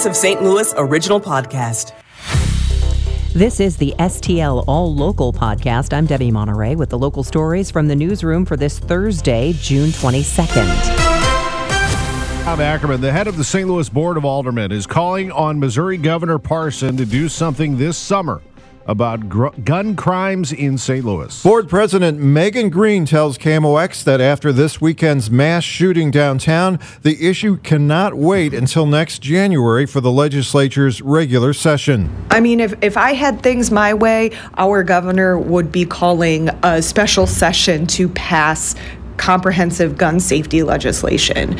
Voice of St. Louis original podcast. This is the STL All Local podcast. I'm Debbie Monteleone with the local stories from the newsroom for this Thursday, June 22nd. Tom Ackerman, the head of the St. Louis Board of Aldermen, is calling on Missouri Governor Parson to do something this summer about gr- gun crimes in St. Louis. Board President Megan Green tells KMOX that after this weekend's mass shooting downtown, the issue cannot wait until next January for the legislature's regular session. I mean, if, if I had things my way, our governor would be calling a special session to pass comprehensive gun safety legislation.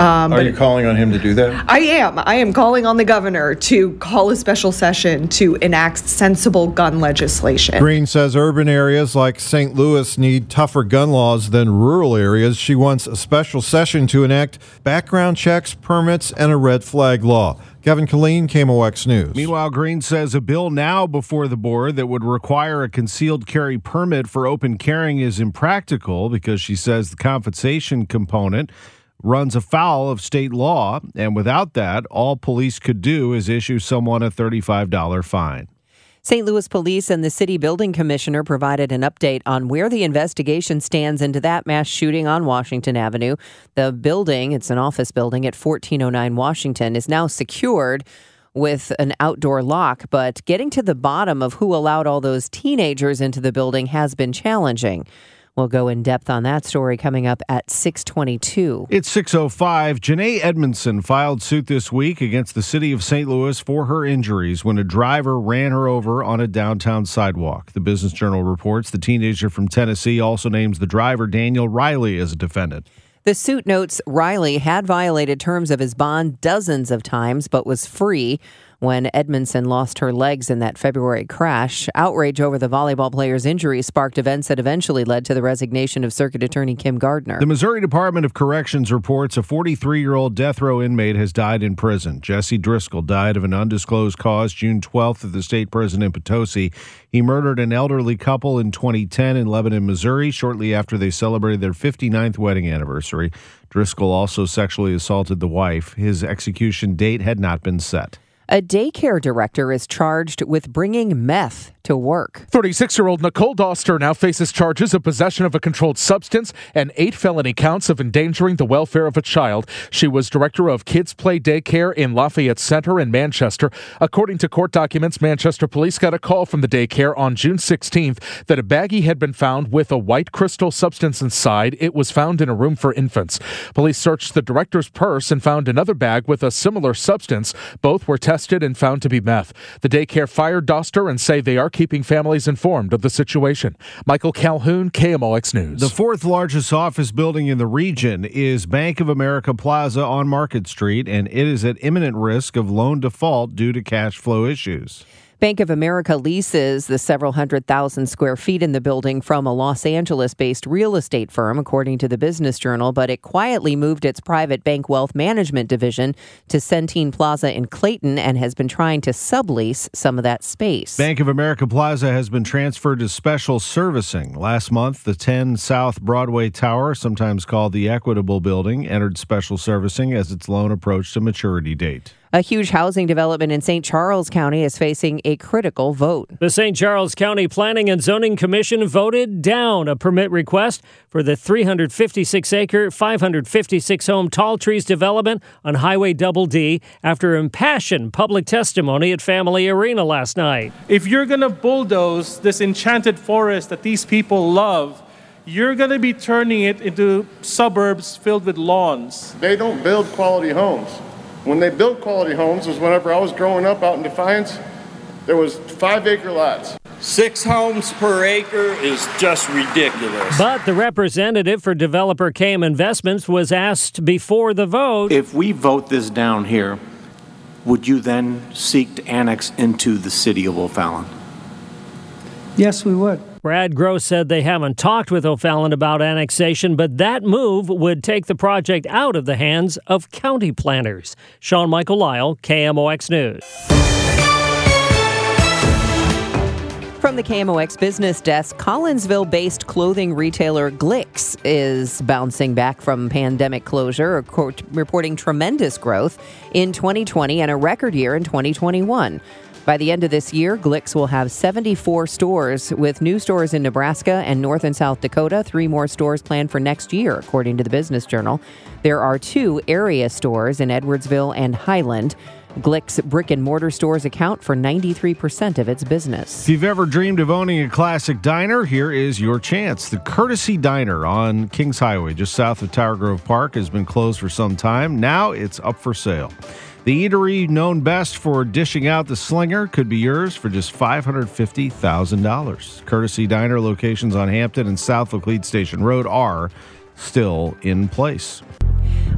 Um, Are you calling on him to do that? I am. I am calling on the governor to call a special session to enact sensible gun legislation. Green says urban areas like St. Louis need tougher gun laws than rural areas. She wants a special session to enact background checks, permits, and a red flag law. Kevin Killeen, KMOX News. Meanwhile, Green says a bill now before the board that would require a concealed carry permit for open carrying is impractical because she says the compensation component runs afoul of state law. And without that, all police could do is issue someone a $35 fine. St. Louis Police and the City Building Commissioner provided an update on where the investigation stands into that mass shooting on Washington Avenue. The building, it's an office building at 1409 Washington, is now secured with an outdoor lock, but getting to the bottom of who allowed all those teenagers into the building has been challenging. We'll go in depth on that story coming up at 622. It's 605. Janae Edmondson filed suit this week against the city of St. Louis for her injuries when a driver ran her over on a downtown sidewalk. The Business Journal reports the teenager from Tennessee also names the driver Daniel Riley as a defendant. The suit notes Riley had violated terms of his bond dozens of times but was free when Edmondson lost her legs in that February crash. Outrage over the volleyball player's injury sparked events that eventually led to the resignation of Circuit Attorney Kim Gardner. The Missouri Department of Corrections reports a 43 year old death row inmate has died in prison. Jesse Driscoll died of an undisclosed cause June 12th at the state prison in Potosi. He murdered an elderly couple in 2010 in Lebanon, Missouri, shortly after they celebrated their 59th wedding anniversary. Driscoll also sexually assaulted the wife. His execution date had not been set. A daycare director is charged with bringing meth to work. 36 year old Nicole Doster now faces charges of possession of a controlled substance and eight felony counts of endangering the welfare of a child. She was director of Kids Play Daycare in Lafayette Center in Manchester. According to court documents, Manchester police got a call from the daycare on June 16th that a baggie had been found with a white crystal substance inside. It was found in a room for infants. Police searched the director's purse and found another bag with a similar substance. Both were tested and found to be meth. The daycare fired Doster and say they are keeping families informed of the situation. Michael Calhoun, KMOX News. The fourth largest office building in the region is Bank of America Plaza on Market Street, and it is at imminent risk of loan default due to cash flow issues. Bank of America leases the several hundred thousand square feet in the building from a Los Angeles based real estate firm, according to the Business Journal, but it quietly moved its private bank wealth management division to Centene Plaza in Clayton and has been trying to sublease some of that space. Bank of America Plaza has been transferred to special servicing. Last month, the 10 South Broadway Tower, sometimes called the Equitable Building, entered special servicing as its loan approached a maturity date. A huge housing development in St. Charles County is facing a critical vote. The St. Charles County Planning and Zoning Commission voted down a permit request for the 356 acre, 556 home tall trees development on Highway Double D after impassioned public testimony at Family Arena last night. If you're going to bulldoze this enchanted forest that these people love, you're going to be turning it into suburbs filled with lawns. They don't build quality homes. When they built quality homes was whenever I was growing up out in Defiance, there was five acre lots. Six homes per acre is just ridiculous. But the representative for developer KM Investments was asked before the vote If we vote this down here, would you then seek to annex into the city of O'Fallon? Yes, we would. Brad Gross said they haven't talked with O'Fallon about annexation, but that move would take the project out of the hands of county planners. Sean Michael Lyle, KMOX News. From the KMOX business desk, Collinsville based clothing retailer Glik's is bouncing back from pandemic closure, reporting tremendous growth in 2020 and a record year in 2021. By the end of this year, Glik's will have 74 stores, with new stores in Nebraska and North and South Dakota. Three more stores planned for next year, according to the Business Journal. There are two area stores in Edwardsville and Highland. Glik's brick and mortar stores account for 93% of its business. If you've ever dreamed of owning a classic diner, here is your chance. The Courtesy Diner on Kingshighway, just south of Tower Grove Park, has been closed for some time. Now it's up for sale. The eatery known best for dishing out the slinger could be yours for just $550,000. Courtesy Diner locations on Hampton and South Laclede Station Road are still in place.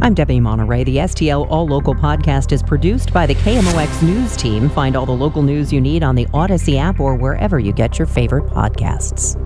I'm Debbie Monteleone. The STL All Local podcast is produced by the KMOX News team. Find all the local news you need on the Audacy app or wherever you get your favorite podcasts.